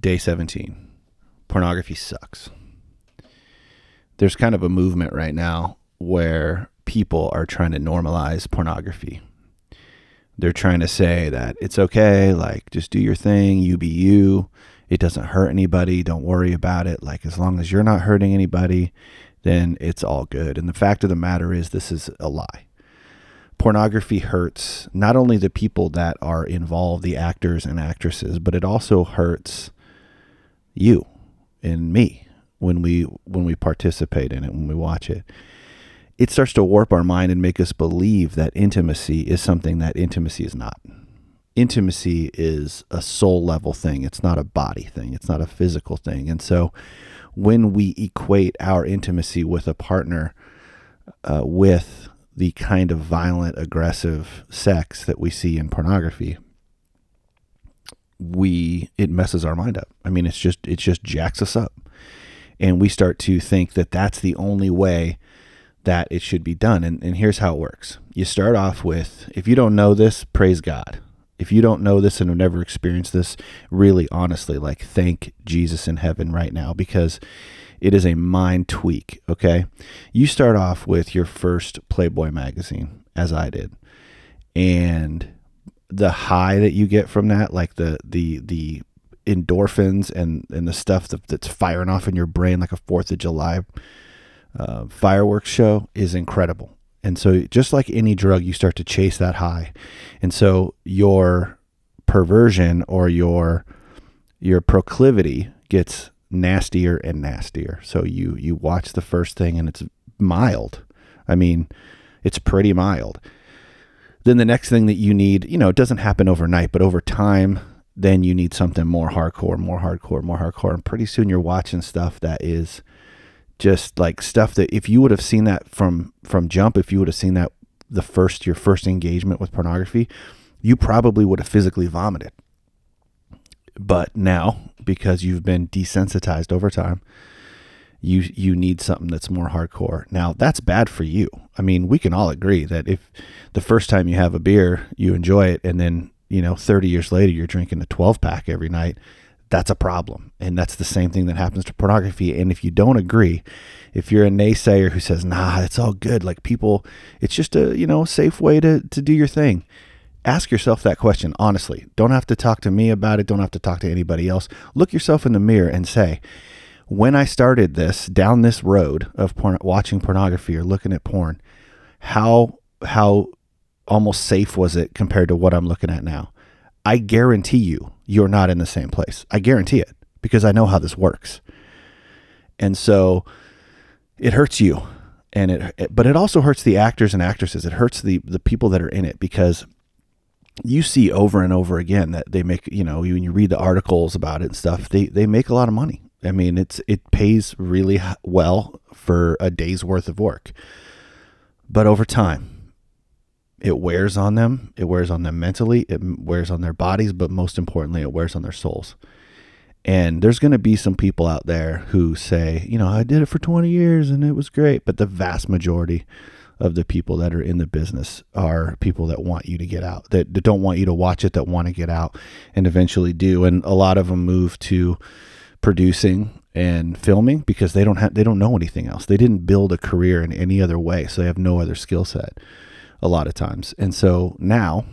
day 17. Pornography sucks. There's kind of a movement right now where people are trying to normalize pornography. They're trying to say that it's okay, like just do your thing, you be you. It doesn't hurt anybody, don't worry about it. Like as long as you're not hurting anybody, then it's all good. And the fact of the matter is this is a lie. Pornography hurts not only the people that are involved, the actors and actresses, but it also hurts you and me when we when we participate in it, when we watch it it starts to warp our mind and make us believe that intimacy is something that intimacy is not. Intimacy is a soul level thing. It's not a body thing. It's not a physical thing. And so when we equate our intimacy with a partner uh, with the kind of violent, aggressive sex that we see in pornography, we it messes our mind up. I mean, it's just it just jacks us up, and we start to think that that's the only way that it should be done. And, and here's how it works you start off with if you don't know this, praise God. If you don't know this and have never experienced this, really honestly, like thank Jesus in heaven right now because it is a mind tweak. Okay. You start off with your first Playboy magazine, as I did. And the high that you get from that, like the, the, the, endorphins and and the stuff that, that's firing off in your brain like a fourth of july uh, fireworks show is incredible. And so, just like any drug, you start to chase that high. And so, your perversion or your your proclivity gets nastier and nastier. So you you watch the first thing and it's mild. I mean, it's pretty mild. Then the next thing that you need, you know, it doesn't happen overnight, but over time, then you need something more hardcore, more hardcore, more hardcore, and pretty soon you're watching stuff that is just like stuff that if you would have seen that from from jump if you would have seen that the first your first engagement with pornography you probably would have physically vomited. But now because you've been desensitized over time you you need something that's more hardcore now that's bad for you i mean we can all agree that if the first time you have a beer you enjoy it and then you know 30 years later you're drinking a 12 pack every night that's a problem. And that's the same thing that happens to pornography. And if you don't agree, if you're a naysayer who says, nah, it's all good, like people, it's just a, you know, safe way to, to do your thing. Ask yourself that question honestly. Don't have to talk to me about it. Don't have to talk to anybody else. Look yourself in the mirror and say, when I started this down this road of porn, watching pornography or looking at porn, how how almost safe was it compared to what I'm looking at now? I guarantee you, you're not in the same place. I guarantee it because I know how this works. And so it hurts you. And it, it, but it also hurts the actors and actresses. It hurts the the people that are in it because you see over and over again that they make, you know, when you read the articles about it and stuff, they they make a lot of money. I mean, it's it pays really well for a day's worth of work. But over time, it wears on them. It wears on them mentally. It wears on their bodies, but most importantly, it wears on their souls. And there's going to be some people out there who say, you know, I did it for 20 years and it was great. But the vast majority of the people that are in the business are people that want you to get out, that, that don't want you to watch it, that want to get out and eventually do. And a lot of them move to producing and filming because they don't have, they don't know anything else. They didn't build a career in any other way. So they have no other skill set a lot of times. And so now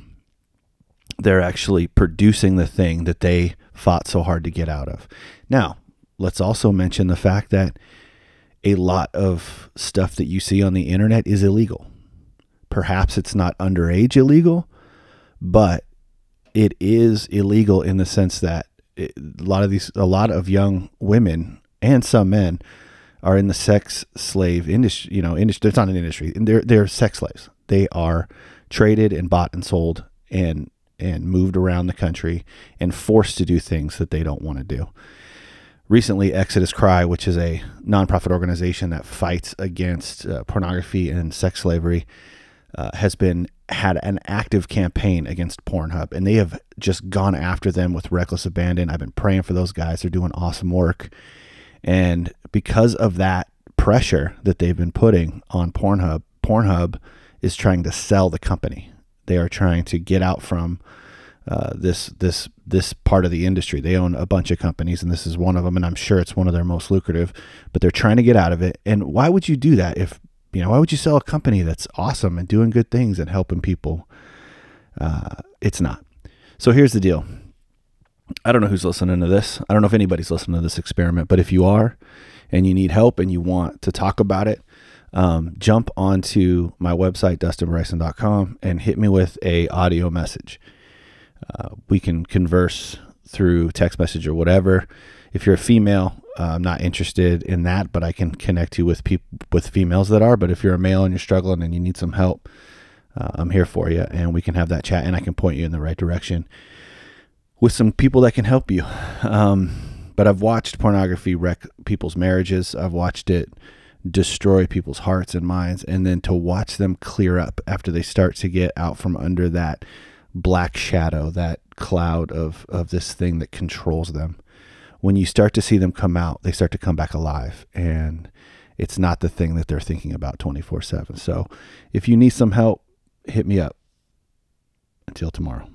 they're actually producing the thing that they fought so hard to get out of. Now, let's also mention the fact that a lot of stuff that you see on the internet is illegal. Perhaps it's not underage illegal, but it is illegal in the sense that a lot of these, a lot of young women and some men are in the sex slave industry. You know, industry. It's not an industry. They're they're sex slaves. They are traded and bought and sold and and moved around the country and forced to do things that they don't want to do. Recently, Exodus Cry, which is a nonprofit organization that fights against uh, pornography and sex slavery, uh, has been had an active campaign against Pornhub, and they have just gone after them with reckless abandon. I've been praying for those guys; they're doing awesome work, and because of that pressure that they've been putting on Pornhub, Pornhub is trying to sell the company. They are trying to get out from uh, this this this part of the industry. They own a bunch of companies, and this is one of them. And I'm sure it's one of their most lucrative. But they're trying to get out of it. And why would you do that? If you know, why would you sell a company that's awesome and doing good things and helping people? Uh, it's not. So here's the deal. I don't know who's listening to this. I don't know if anybody's listening to this experiment, but if you are, and you need help and you want to talk about it, um, jump onto my website dustinbryson.com and hit me with a audio message. Uh, we can converse through text message or whatever. If you're a female, uh, I'm not interested in that, but I can connect you with people with females that are. But if you're a male and you're struggling and you need some help, uh, I'm here for you, and we can have that chat, and I can point you in the right direction with some people that can help you. Um, but I've watched pornography wreck people's marriages. I've watched it destroy people's hearts and minds, and then to watch them clear up after they start to get out from under that black shadow, that cloud of of this thing that controls them. When you start to see them come out, they start to come back alive, and it's not the thing that they're thinking about 24 7. So if you need some help, hit me up. Until tomorrow.